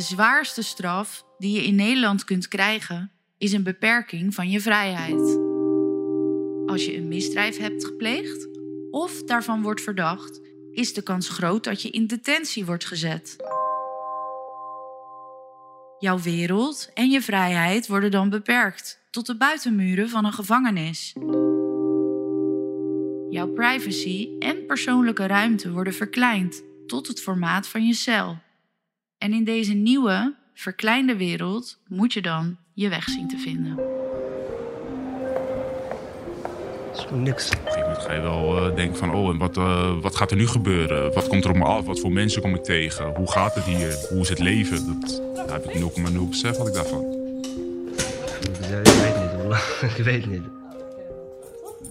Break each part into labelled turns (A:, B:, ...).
A: De zwaarste straf die je in Nederland kunt krijgen is een beperking van je vrijheid. Als je een misdrijf hebt gepleegd of daarvan wordt verdacht, is de kans groot dat je in detentie wordt gezet. Jouw wereld en je vrijheid worden dan beperkt tot de buitenmuren van een gevangenis. Jouw privacy en persoonlijke ruimte worden verkleind tot het formaat van je cel. En in deze nieuwe, verkleinde wereld moet je dan je weg zien te vinden.
B: Dat is gewoon niks.
C: Op een gegeven moment ga je wel uh, denken van, oh, en wat, uh, wat gaat er nu gebeuren? Wat komt er op me af? Wat voor mensen kom ik tegen? Hoe gaat het hier? Hoe is het leven? Dat, daar heb ik 0,0 besef had ik daarvan.
B: Ik weet niet, hoor. ik weet niet.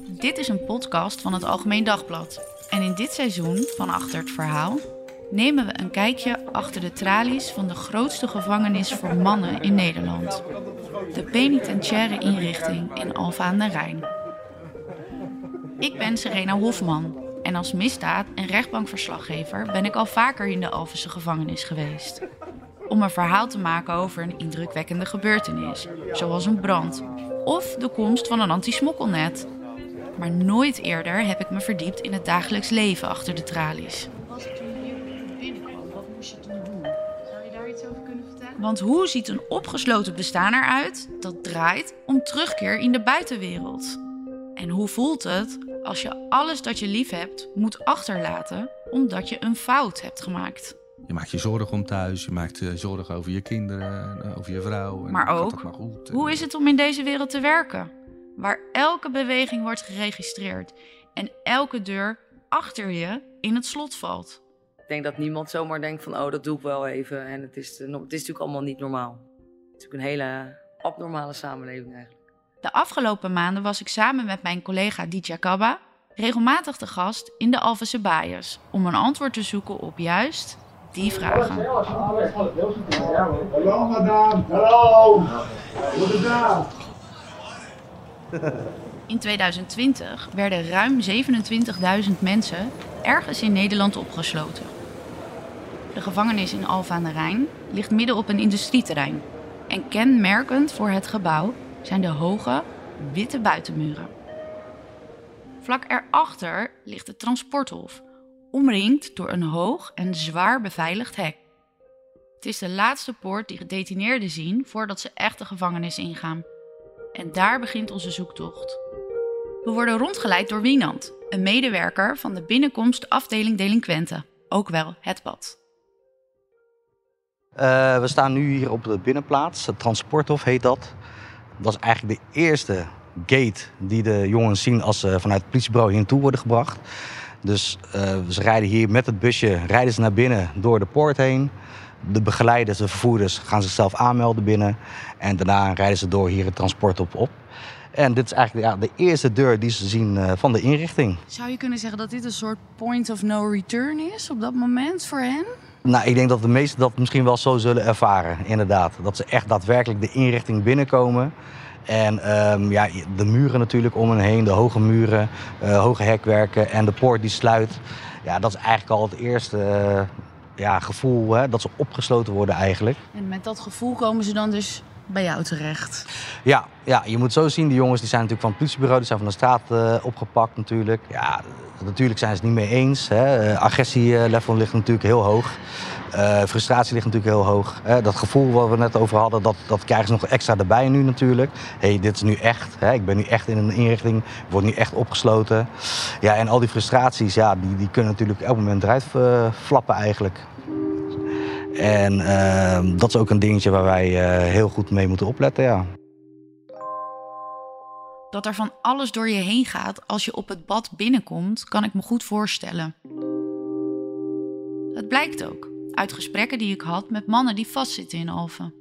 A: Dit is een podcast van het Algemeen Dagblad. En in dit seizoen van Achter het Verhaal nemen we een kijkje achter de tralies van de grootste gevangenis voor mannen in Nederland. De penitentiaire inrichting in Alfa aan de Rijn. Ik ben Serena Hofman en als misdaad- en rechtbankverslaggever ben ik al vaker in de Alphense gevangenis geweest. Om een verhaal te maken over een indrukwekkende gebeurtenis, zoals een brand of de komst van een antismokkelnet. Maar nooit eerder heb ik me verdiept in het dagelijks leven achter de tralies. Want hoe ziet een opgesloten bestaan eruit dat draait om terugkeer in de buitenwereld? En hoe voelt het als je alles dat je lief hebt moet achterlaten omdat je een fout hebt gemaakt?
D: Je maakt je zorgen om thuis, je maakt je zorgen over je kinderen, eh, over je vrouw. En
A: Maar ook,
D: maar goed?
A: Hoe is het om in deze wereld te werken? Waar elke beweging wordt geregistreerd en elke deur achter je in het slot valt.
E: Ik denk dat niemand zomaar denkt van, oh, dat doe ik wel even. En het is, eh, het is natuurlijk allemaal niet normaal. Het is natuurlijk een hele abnormale samenleving eigenlijk.
A: De afgelopen maanden was ik samen met mijn collega Kabba regelmatig te gast in de Alphense Baaiers om een antwoord te zoeken op juist die vragen. In 2020 werden ruim 27.000 mensen ergens in Nederland opgesloten. De gevangenis in Alphen aan de Rijn ligt midden op een industrieterrein. En kenmerkend voor het gebouw zijn de hoge, witte buitenmuren. Vlak erachter ligt het transporthof, omringd door een hoog en zwaar beveiligd hek. Het is de laatste poort die gedetineerden zien voordat ze echt de gevangenis ingaan. En daar begint onze zoektocht. We worden rondgeleid door Wienand, een medewerker van de binnenkomst afdeling delinquenten, ook wel het pad.
F: Eh, we staan nu hier op de binnenplaats, het transporthof heet dat. Dat is eigenlijk de eerste gate die de jongens zien als ze vanuit het politiebureau hier naartoe worden gebracht. Dus eh, ze rijden hier met het busje rijden ze naar binnen door de poort heen. De begeleiders, de vervoerders gaan zichzelf aanmelden binnen. En daarna rijden ze door hier het transporthop op. En dit is eigenlijk ja, de eerste deur die ze zien eh, van de inrichting.
A: Zou je kunnen zeggen dat dit een soort point of no return is op dat moment voor hen?
F: Nou, ik denk dat de meesten dat misschien wel zo zullen ervaren, inderdaad. Dat ze echt daadwerkelijk de inrichting binnenkomen. En ehm, ja, de muren natuurlijk om hen heen, de hoge muren, eh, hoge hekwerken en de poort die sluit. Ja, dat is eigenlijk al het eerste eh, ja, gevoel, hè, dat ze opgesloten worden eigenlijk.
A: En met dat gevoel komen ze dan dus bij jou terecht.
F: Ja, ja, je moet zo zien, die jongens die zijn natuurlijk van het politiebureau, die zijn van de straat eh, opgepakt natuurlijk. Ja, natuurlijk zijn ze het niet mee eens. Hè. Eh, Agressielevel ligt natuurlijk heel hoog. Eh, frustratie ligt natuurlijk heel hoog. Dat gevoel waar we net over hadden, dat, dat krijgen ze nog extra erbij nu natuurlijk. Hey, dit is nu echt. Hè. Ik ben nu echt in een inrichting. Word nu echt opgesloten. Ja, en al die frustraties, ja, die, die kunnen natuurlijk elk moment eruit flappen eigenlijk. En ehm, dat is ook een dingetje waar wij eh, heel goed mee moeten opletten, ja.
A: Dat er van alles door je heen gaat als je op het bad binnenkomt, kan ik me goed voorstellen. blijkt ook uit gesprekken die ik had met mannen die vastzitten in Alphen.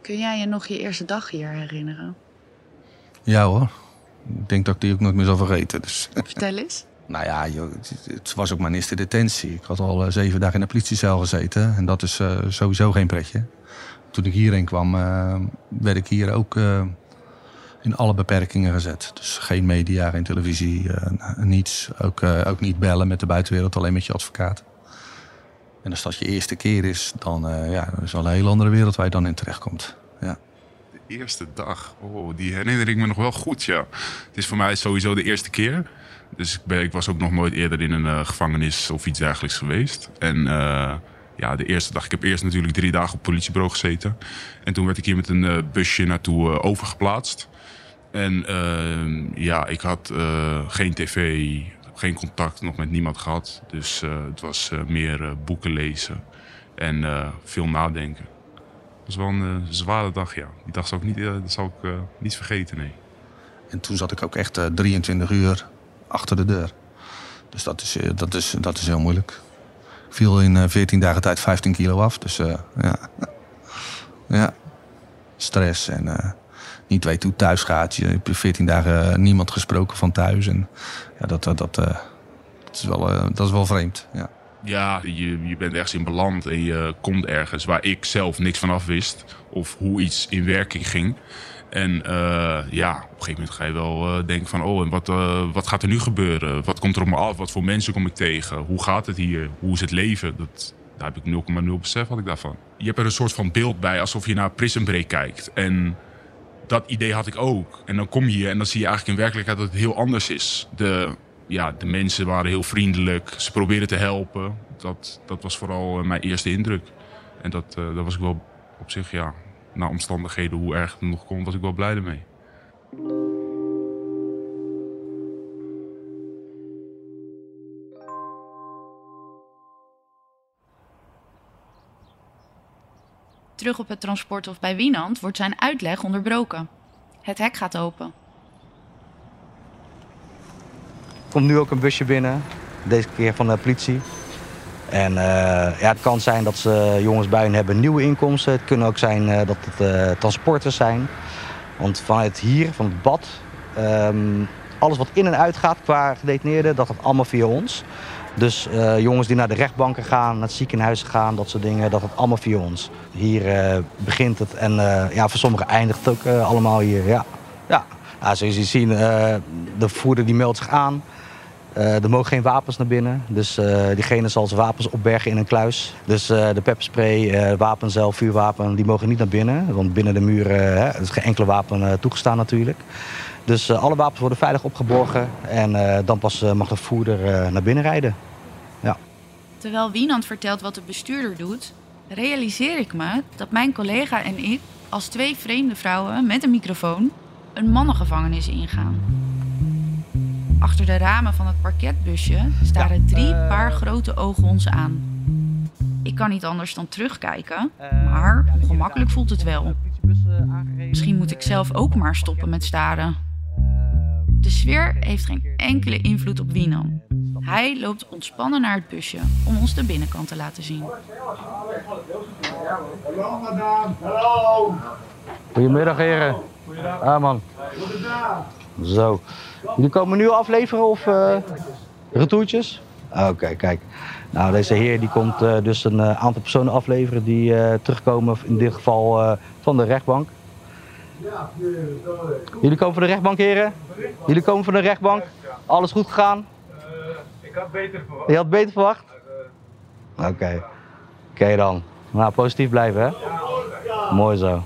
A: Kun jij je nog je eerste dag hier herinneren?
D: Ja hoor. Ik denk dat ik die ook nooit meer zal vergeten. Dus.
A: Vertel eens.
D: nou ja, joh, het, was ook mijn eerste detentie. Ik had al eh, zeven dagen in de politiecel gezeten. En dat is eh, sowieso geen pretje. Toen ik hierheen kwam, eh, werd ik hier ook in alle beperkingen gezet. Dus geen media, geen televisie, niets. Ook, ook niet bellen met de buitenwereld, alleen met je advocaat. En als dat je eerste keer is, dan ja, dat is wel een heel andere wereld waar je dan in terechtkomt.
C: Eerste dag, oh, die herinner ik me nog wel goed, ja. Het is voor mij sowieso de eerste keer. Dus ik, ik was ook nog nooit eerder in een eh, gevangenis of iets dergelijks geweest. En eh, ja, de eerste dag, ik heb eerst natuurlijk drie dagen op politiebureau gezeten. En toen werd ik hier met een eh, busje naartoe overgeplaatst. En ja, ik had geen tv, geen contact nog met niemand gehad. Dus het was meer boeken lezen en veel nadenken. Was wel een eh, zware dag, ja. Die dag zal ik niet, eh, zal ik eh, niet vergeten, nee.
D: En toen zat ik ook echt eh, 23 uur achter de deur. Dus dat is, dat is, dat is heel moeilijk. Ik viel in eh, 14 dagen tijd 15 kilo af. Dus ja. ja. Stress en niet weten hoe thuis gaat. Je hebt 14 dagen niemand gesproken van thuis. En ja, dat, dat, is, wel, dat is wel vreemd. Ja.
C: Ja, je, je bent ergens in beland en je komt ergens waar ik zelf niks van af wist. Of hoe iets in werking ging. En eh, ja, op een gegeven moment ga je wel eh, denken van... oh, en wat, eh, wat gaat er nu gebeuren? Wat komt er op me af? Wat voor mensen kom ik tegen? Hoe gaat het hier? Hoe is het leven? Dat, daar heb ik 0,0 besef had ik daarvan. Je hebt er een soort van beeld bij alsof je naar Prison Break kijkt. En dat idee had ik ook. En dan kom je hier en dan zie je eigenlijk in werkelijkheid dat het heel anders is. De, ja, de mensen waren heel vriendelijk. Ze probeerden te helpen. Dat, dat was vooral eh, mijn eerste indruk. En dat, eh, daar was ik wel op zich, ja, na omstandigheden hoe erg het nog kon, was ik wel blij ermee.
A: Terug op het transporthof bij Wienand wordt zijn uitleg onderbroken. Het hek gaat open.
F: Komt nu ook een busje binnen. Deze keer van de politie. En eh, ja, het kan zijn dat ze jongens bij hun hebben nieuwe inkomsten. Het kunnen ook zijn eh, dat het eh, transporters zijn. Want vanuit hier, van het bad, ehm, alles wat in en uit gaat qua gedetineerden, dat gaat allemaal via ons. Dus eh, jongens die naar de rechtbanken gaan, naar het ziekenhuis gaan, dat soort dingen, dat gaat allemaal via ons. Hier eh, begint het en eh, ja, voor sommigen eindigt het ook eh, allemaal hier. Ja. Ja. Zoals je ziet, eh, de voerder die meldt zich aan. Eh, er mogen geen wapens naar binnen. Dus eh, diegene zal zijn wapens opbergen in een kluis. Dus eh, de pepperspray, wapen zelf, vuurwapen, die mogen niet naar binnen. Want binnen de muren is geen enkele wapen toegestaan natuurlijk. Dus alle wapens worden veilig opgeborgen. En dan pas mag de voerder naar binnen rijden. Ja.
A: Terwijl Wienand vertelt wat de bestuurder doet, realiseer ik me dat mijn collega en ik als twee vreemde vrouwen met een microfoon een mannengevangenis ingaan. Achter de ramen van het parketbusje staren drie paar grote ogen ons aan. Ik kan niet anders dan terugkijken, maar ongemakkelijk voelt het wel. Misschien moet ik zelf ook maar stoppen met staren. De sfeer heeft geen enkele invloed op Wienand. Hij loopt ontspannen naar het busje om ons de binnenkant te laten zien.
G: Hallo madame. Hallo.
F: Goedemiddag heren. Ah man. Zo. Jullie komen nu afleveren of eh retourtjes? Oké, kijk. Nou, deze heer die komt eh, dus een eh, aantal personen afleveren die terugkomen, in dit geval van de rechtbank. Jullie komen van de rechtbank, heren? Jullie komen van de rechtbank? Alles goed gegaan?
G: Ik had beter verwacht.
F: Je had beter verwacht? Oké. Oké dan. Nou, positief blijven, hè? Mooi zo.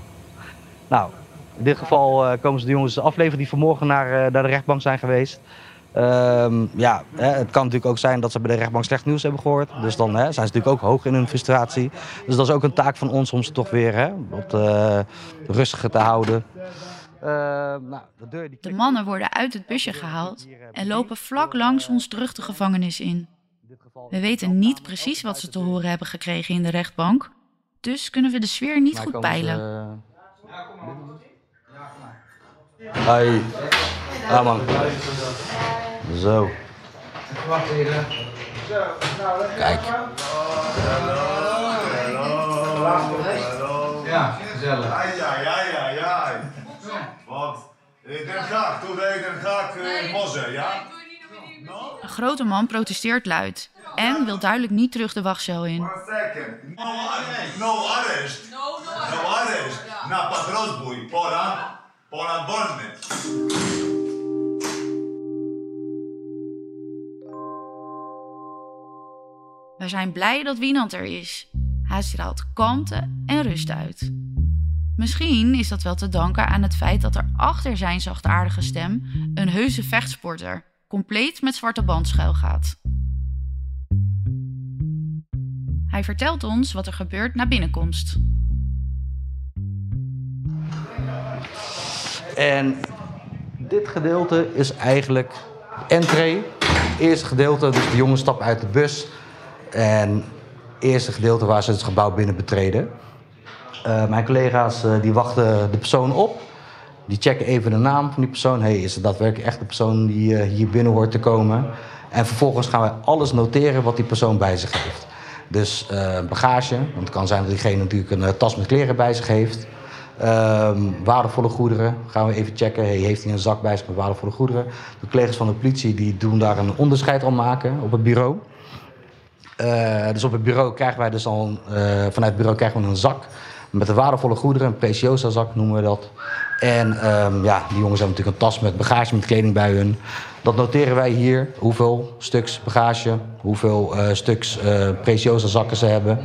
F: Nou, in dit geval eh, komen ze de jongens afleveren die vanmorgen naar, eh, naar de rechtbank zijn geweest. Ehm, ja, hè, het kan natuurlijk ook zijn dat ze bij de rechtbank slecht nieuws hebben gehoord. Dus dan hè, zijn ze natuurlijk ook hoog in hun frustratie. Dus dat is ook een taak van ons om ze toch weer hè, op de rustige te houden. Ehm, nou, de deur die
A: De mannen worden uit het busje gehaald en lopen vlak langs ons terug de gevangenis in. We weten niet precies wat ze te horen hebben gekregen in de rechtbank, dus kunnen we de sfeer niet goed peilen.
F: Hoi. Ja man. Zo. Kijk.
D: Ja, gezellig.
G: Ai, ai, ai, ai, ai. Wat? Eh, Den Haag, doe de Den Haag uh, Mosse, ja?
A: Een grote man protesteert luid en wil duidelijk niet terug de wachtcel in.
G: One second. No, arrest. No arrest. No arrest. Na patrosbój. Pora. Wolny.
A: We zijn blij dat Wienand er is. Hij straalt kalmte en rust uit. Misschien is dat wel te danken aan het feit dat er achter zijn zachtaardige stem een heuse vechtsporter, compleet met zwarte band schuilgaat. Hij vertelt ons wat er gebeurt na binnenkomst.
F: En dit gedeelte is eigenlijk entree. Eerste gedeelte, dus de jongens stappen uit de bus. En het eerste gedeelte waar ze het gebouw binnen betreden. Uh, mijn collega's uh, die wachten de persoon op. Die checken even de naam van die persoon. Hey, is het daadwerkelijk echt de persoon die uh, hier binnen hoort te komen? En vervolgens gaan wij alles noteren wat die persoon bij zich heeft. Dus bagage, want het kan zijn dat diegene natuurlijk een tas met kleren bij zich heeft. Ehm, waardevolle goederen gaan we even checken. Heeft hij een zak bij zich met waardevolle goederen? De collega's van de politie die doen daar een onderscheid al maken op het bureau. Uh, dus op het bureau krijgen wij dus al, uh, vanuit het bureau krijgen we een zak met de waardevolle goederen, een preciosa zak noemen we dat. En um, ja, die jongens hebben natuurlijk een tas met bagage, met kleding bij hun. Dat noteren wij hier, hoeveel stuks bagage, hoeveel uh, stuks preciosa zakken ze hebben.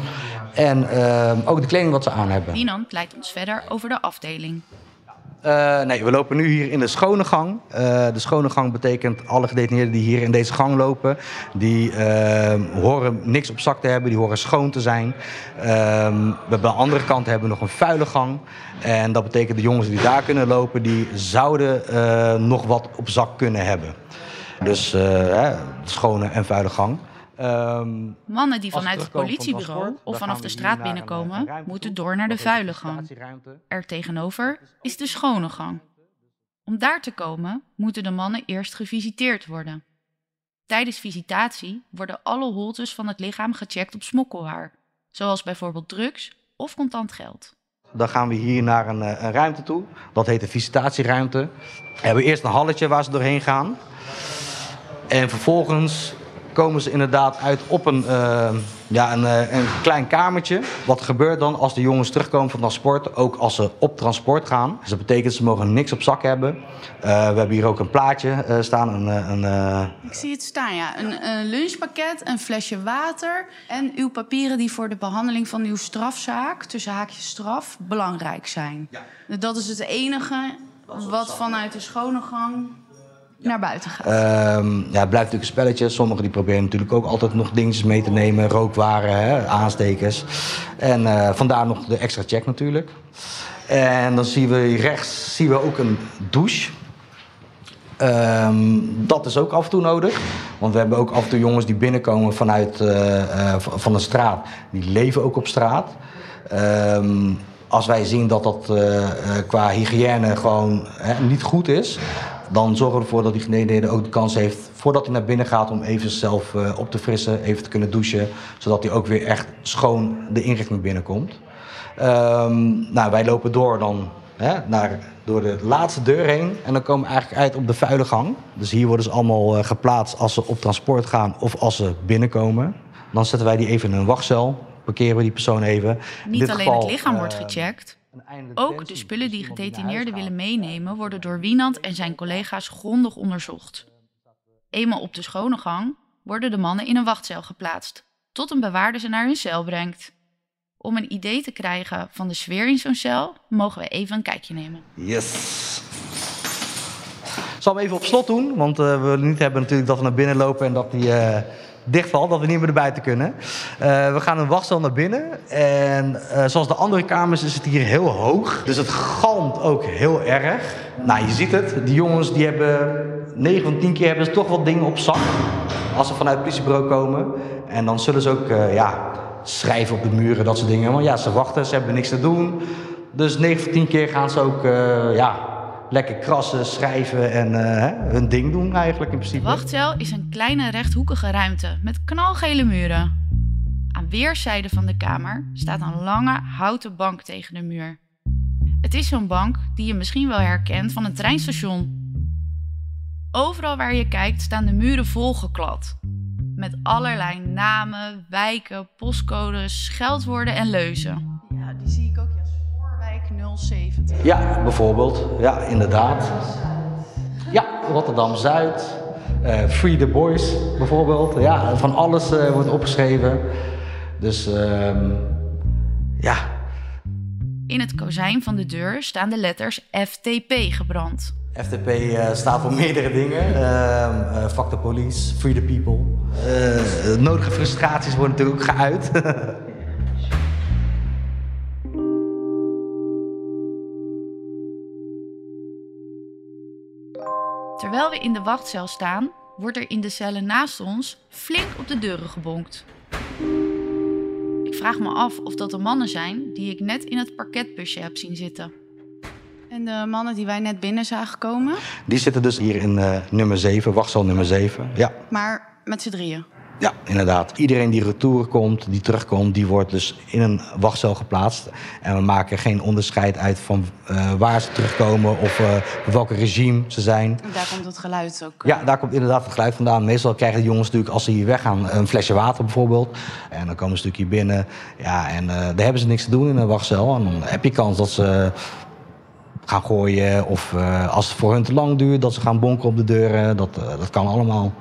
F: En ehm, ook de kleding wat ze aan hebben.
A: Wienand leidt ons verder over de afdeling.
F: Uh, nee, we lopen nu hier in de schone gang. Uh, de schone gang betekent alle gedetineerden die hier in deze gang lopen, die uh, horen niks op zak te hebben, die horen schoon te zijn. Ehm, we hebben aan de andere kant hebben we nog een vuile gang. En dat betekent de jongens die daar kunnen lopen, die zouden eh, nog wat op zak kunnen hebben. Dus hè, schone en vuile gang.
A: Um, Mannen die vanuit het politiebureau of vanaf de straat binnenkomen, moeten door naar de vuile gang. Er tegenover is de schone gang. Om daar te komen, moeten de mannen eerst gevisiteerd worden. Tijdens visitatie worden alle holtes van het lichaam gecheckt op smokkelwaar, zoals bijvoorbeeld drugs of contant geld.
F: Dan gaan we hier naar een, een ruimte toe. Dat heet de visitatieruimte. We hebben eerst een halletje waar ze doorheen gaan. En vervolgens komen ze inderdaad uit op een, uh, ja, een, uh, een klein kamertje. Wat gebeurt dan als de jongens terugkomen van transport, ook als ze op transport gaan? Dus dat betekent ze mogen niks op zak hebben. Uh, we hebben hier ook een plaatje staan. Een, een,
A: Ik zie het staan, ja. Een, een, lunchpakket, een flesje water en uw papieren die voor de behandeling van uw strafzaak, tussen haakjes straf, belangrijk zijn. Ja. Dat is het enige wat vanuit de schone gang naar buiten gaat.
F: Um, ja, het blijft natuurlijk een spelletje. Sommigen die proberen natuurlijk ook altijd nog dingetjes mee te nemen. Rookwaren, hè, aanstekers. En uh, vandaar nog de extra check natuurlijk. En dan zien we rechts zien we ook een douche. Um, dat is ook af en toe nodig. Want we hebben ook af en toe jongens die binnenkomen vanuit uh, uh, van de straat. Die leven ook op straat. Um, als wij zien dat dat uh, qua hygiëne gewoon hè, niet goed is, dan zorgen we ervoor dat die gedetineerde ook de kans heeft, voordat hij naar binnen gaat, om even zichzelf uh, op te frissen, even te kunnen douchen, zodat hij ook weer echt schoon de inrichting binnenkomt. Um, nou, wij lopen door dan hè, naar, door de laatste deur heen en dan komen we eigenlijk uit op de vuile gang. Dus hier worden ze allemaal uh, geplaatst als ze op transport gaan of als ze binnenkomen. Dan zetten wij die even in een wachtcel, parkeren we die persoon even.
A: Niet alleen geval, het lichaam wordt gecheckt. Ook de spullen die gedetineerden willen meenemen worden door Wienand en zijn collega's grondig onderzocht. Eenmaal op de schone gang worden de mannen in een wachtcel geplaatst, tot een bewaarder ze naar hun cel brengt. Om een idee te krijgen van de sfeer in zo'n cel, mogen we even een kijkje nemen.
F: Yes. Ik zal hem even op slot doen, want uh, we willen niet hebben natuurlijk dat we naar binnen lopen en dat die uh, dichtvalt, dat we niet meer naar buiten kunnen. Uh, we gaan een wachtcel naar binnen en zoals de andere kamers is het hier heel hoog. Dus het galmt ook heel erg. Nou, je ziet het, die jongens die hebben 9 van 10 keer hebben ze toch wat dingen op zak als ze vanuit het politiebureau komen. En dan zullen ze ook, ja, schrijven op de muren, dat soort dingen. Want ja, ze wachten, ze hebben niks te doen. Dus 9 van 10 keer gaan ze ook, ja, lekker krassen, schrijven en eh, hun ding doen eigenlijk in principe.
A: wachtcel is een kleine rechthoekige ruimte met knalgele muren. Aan weerszijden van de kamer staat een lange houten bank tegen de muur. Het is zo'n bank die je misschien wel herkent van een treinstation. Overal waar je kijkt staan de muren volgeklad. Met allerlei namen, wijken, postcodes, scheldwoorden en leuzen.
H: 070.
F: Ja, bijvoorbeeld. Ja, inderdaad. Ja, Rotterdam-Zuid. eh, Free the Boys bijvoorbeeld. Ja, van alles eh, wordt opgeschreven. Dus ehm, ja,
A: In het kozijn van de deur staan de letters FTP gebrand.
F: FTP eh, staat voor meerdere dingen. Ehm eh, fuck the police, free the people. Eh, nodige frustraties worden natuurlijk ook geuit.
A: Terwijl we in de wachtcel staan, wordt er in de cellen naast ons flink op de deuren gebonkt. Ik vraag me af of dat de mannen zijn die ik net in het parketbusje heb zien zitten.
H: En de mannen die wij net binnen zagen komen,
F: Die zitten dus hier in eh, nummer 7, wachtzaal nummer 7. Ja,
H: maar met z'n drieën.
F: Ja, inderdaad. Iedereen die retour komt, die terugkomt, die wordt dus in een wachtcel geplaatst. En we maken geen onderscheid uit van eh, waar ze terugkomen of eh, welke regime ze zijn.
H: En daar komt het geluid ook.
F: Ja, daar komt inderdaad het geluid vandaan. Meestal krijgen de jongens natuurlijk, als ze hier weggaan, een flesje water bijvoorbeeld. En dan komen ze natuurlijk hier binnen. Ja, en eh, daar hebben ze niks te doen in een wachtcel. En dan heb je kans dat ze gaan gooien. Of eh, als het voor hun te lang duurt, dat ze gaan bonken op de deuren. Dat, eh, dat kan allemaal.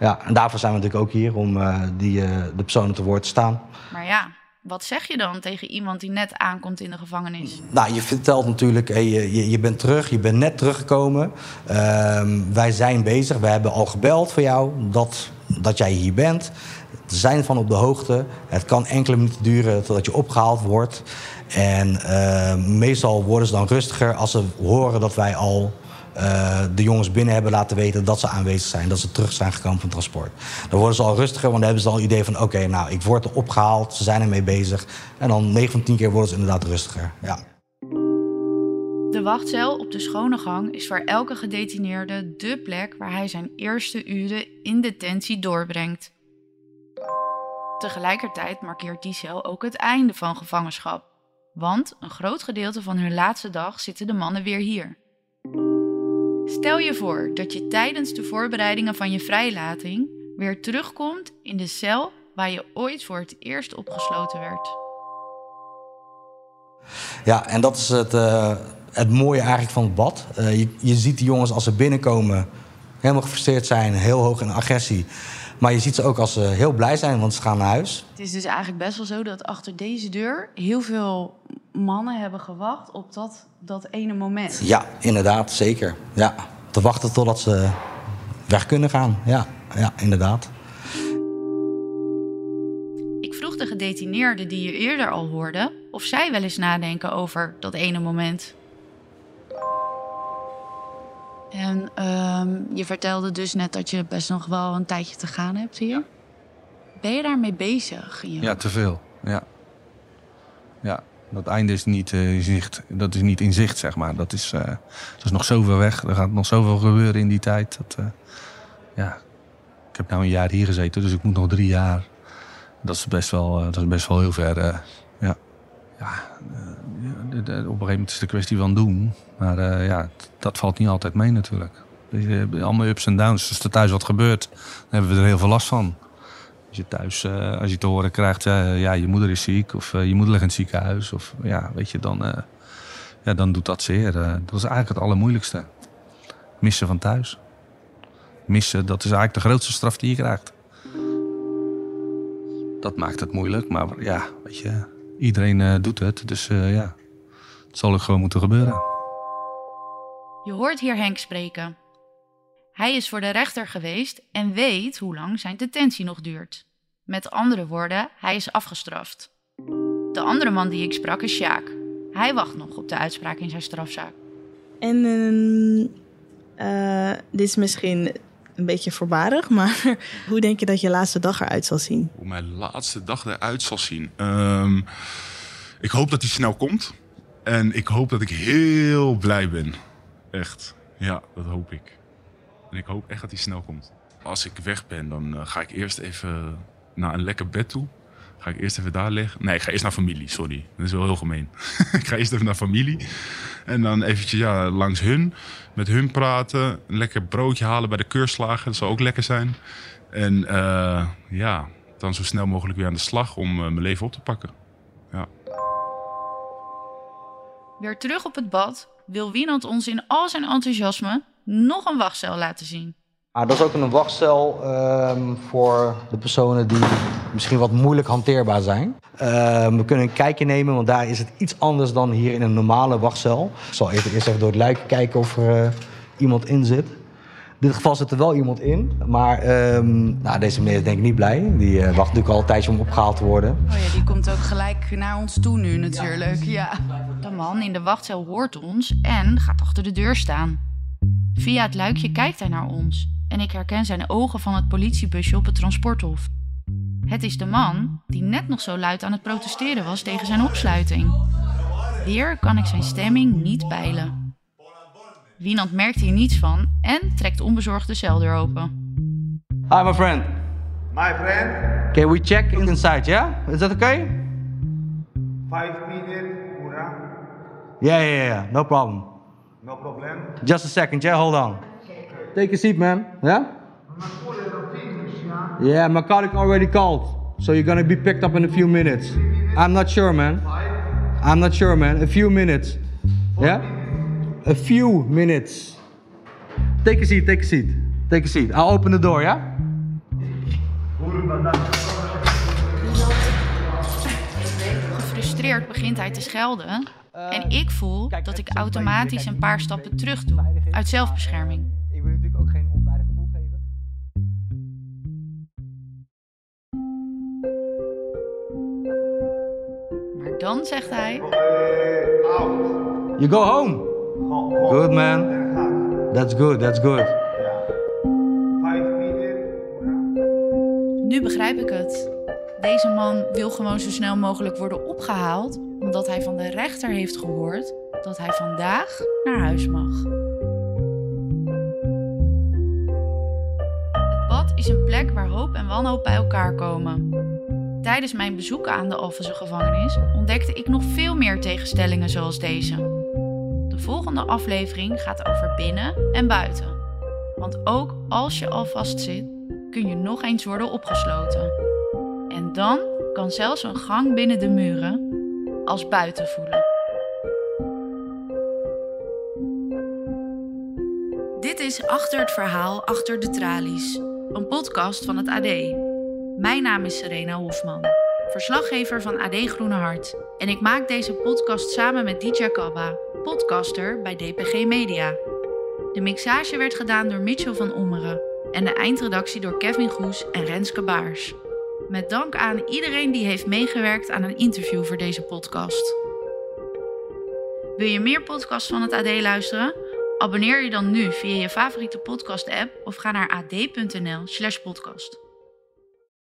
F: Ja, en daarvoor zijn we natuurlijk ook hier, om eh, die, eh, de personen te woord te staan.
A: Maar ja, wat zeg je dan tegen iemand die net aankomt in de gevangenis?
F: Nou, je vertelt natuurlijk, hey, je, je- je bent terug, je bent net teruggekomen. Ehm, wij zijn bezig, we hebben al gebeld voor jou dat, dat jij hier bent. We zijn van op de hoogte. Het kan enkele minuten duren totdat je opgehaald wordt. En ehm, meestal worden ze dan rustiger als ze horen dat wij al eh, de jongens binnen hebben laten weten dat ze aanwezig zijn, dat ze terug zijn gekomen van transport. Dan worden ze al rustiger, want dan hebben ze al het idee van: oké, nou, ik word er opgehaald, ze zijn ermee bezig. En dan 9 van 10 keer worden ze inderdaad rustiger. Ja.
A: De wachtcel op de schone gang is voor elke gedetineerde dé plek waar hij zijn eerste uren in detentie doorbrengt. Tegelijkertijd markeert die cel ook het einde van gevangenschap. Want een groot gedeelte van hun laatste dag zitten de mannen weer hier. Stel je voor dat je tijdens de voorbereidingen van je vrijlating weer terugkomt in de cel waar je ooit voor het eerst opgesloten werd.
F: Ja, en dat is het, eh, het mooie eigenlijk van het bad. Eh, je, je ziet die jongens als ze binnenkomen helemaal gefrustreerd zijn, heel hoog in agressie. Maar je ziet ze ook als ze heel blij zijn, want ze gaan naar huis.
H: Het is dus eigenlijk best wel zo dat achter deze deur heel veel mannen hebben gewacht op dat, dat ene moment.
F: Ja, inderdaad, zeker. Ja, te wachten totdat ze weg kunnen gaan. Ja, ja inderdaad.
A: Ik vroeg de gedetineerden die je eerder al hoorde of zij wel eens nadenken over dat ene moment.
H: En ehm, je vertelde dus net dat je best nog wel een tijdje te gaan hebt hier. Ben je daarmee bezig?
D: Ja, te veel. Ja. Ja, dat einde is niet, eh, in zicht, dat is niet in zicht, zeg maar. Dat is, eh, dat is nog zoveel weg. Er gaat nog zoveel gebeuren in die tijd. Dat, eh, ja. Ik heb nou een jaar hier gezeten, dus ik moet nog drie jaar. Dat is best wel, dat is best wel heel ver. ja. Ja, op een gegeven moment is het een kwestie van doen. Maar eh, ja, dat valt niet altijd mee natuurlijk. Dus, eh, allemaal ups en downs. Als er thuis wat gebeurt, dan hebben we er heel veel last van. Als je thuis, eh, als je te horen krijgt, eh, ja, je moeder is ziek of eh, je moeder ligt in het ziekenhuis. Of ja, weet je, dan, eh, ja, dan doet dat zeer. Eh, dat is eigenlijk het allermoeilijkste. Missen van thuis. Missen, dat is eigenlijk de grootste straf die je krijgt. Dat maakt het moeilijk, maar ja, weet je, iedereen eh, doet het. Dus eh, ja, het zal ook gewoon moeten gebeuren.
A: Je hoort hier Henk spreken. Hij is voor de rechter geweest en weet hoe lang zijn detentie nog duurt. Met andere woorden, hij is afgestraft. De andere man die ik sprak is Sjaak. Hij wacht nog op de uitspraak in zijn strafzaak.
I: En ehm, eh, dit is misschien een beetje voorbarig, maar hoe denk je dat je laatste dag eruit zal zien?
C: Hoe mijn laatste dag eruit zal zien. Ehm, ik hoop dat hij snel komt. En ik hoop dat ik heel blij ben. Echt. Ja, dat hoop ik. En ik hoop echt dat hij snel komt. Als ik weg ben, dan eh, ga ik eerst even naar een lekker bed toe. Ga ik eerst even daar liggen. Nee, ik ga eerst naar familie, sorry. Dat is wel heel gemeen. ik ga eerst even naar familie. En dan eventjes ja, langs hun. Met hun praten. Een lekker broodje halen bij de keurslager. Dat zou ook lekker zijn. En eh, ja, dan zo snel mogelijk weer aan de slag om eh, mijn leven op te pakken.
A: Weer terug op het bad wil Wienand ons in al zijn enthousiasme nog een wachtcel laten zien.
F: Ah, dat is ook een wachtcel ehm, voor de personen die misschien wat moeilijk hanteerbaar zijn. Ehm, we kunnen een kijkje nemen, want daar is het iets anders dan hier in een normale wachtcel. Ik zal even eerst even door het luik kijken of er eh, iemand in zit. In dit geval zit er wel iemand in, maar ehm, nou, deze meneer is denk ik niet blij. Die eh, wacht natuurlijk al een tijdje om opgehaald te worden.
H: Oh ja, die komt ook gelijk naar ons toe nu natuurlijk. Ja.
A: De man in de wachtcel hoort ons en gaat achter de deur staan. Via het luikje kijkt hij naar ons en ik herken zijn ogen van het politiebusje op het transporthof. Het is de man die net nog zo luid aan het protesteren was tegen zijn opsluiting. Weer kan ik zijn stemming niet peilen. Wienand merkt hier niets van en trekt onbezorgd de celdeur open.
F: Hi, my friend.
G: My friend,
F: Can we check inside, yeah? Is that okay?
G: five minutes, Pura.
F: Yeah, yeah, yeah. No problem.
G: No problem.
F: Just a second, yeah? Hold on. Take a seat, man. Yeah? Yeah, my colleague already called. So you're gonna be picked up in a few minutes. I'm not sure, man. I'm not sure, man. A few minutes. Yeah? A few minutes. Take a seat, take a seat. Take a seat. I'll open the door, yeah?
A: Gefrustreerd begint hij te schelden en ik voel dat ik automatisch een paar stappen terug doe, uit zelfbescherming.
F: Ik wil natuurlijk ook geen onveilig gevoel geven.
A: Maar dan zegt hij:
F: You go home. Good, man. That's good, that's good.
A: Nu begrijp ik het. Deze man wil gewoon zo snel mogelijk worden opgehaald, omdat hij van de rechter heeft gehoord dat hij vandaag naar huis mag. Het bad is een plek waar hoop en wanhoop bij elkaar komen. Tijdens mijn bezoeken aan de Alphense gevangenis ontdekte ik nog veel meer tegenstellingen zoals deze. De volgende aflevering gaat over binnen en buiten. Want ook als je al vastzit, kun je nog eens worden opgesloten. En dan kan zelfs een gang binnen de muren als buiten voelen. Dit is Achter het Verhaal Achter de Tralies, een podcast van het AD. Mijn naam is Serena Hofman, verslaggever van AD Groene Hart. En ik maak deze podcast samen met DJ Kabba, podcaster bij DPG Media. De mixage werd gedaan door Mitchell van Ommeren en de eindredactie door Kevin Goes en Renske Baars. Met dank aan iedereen die heeft meegewerkt aan een interview voor deze podcast. Wil je meer podcasts van het AD luisteren? Abonneer je dan nu via je favoriete podcast-app of ga naar ad.nl/slash podcast.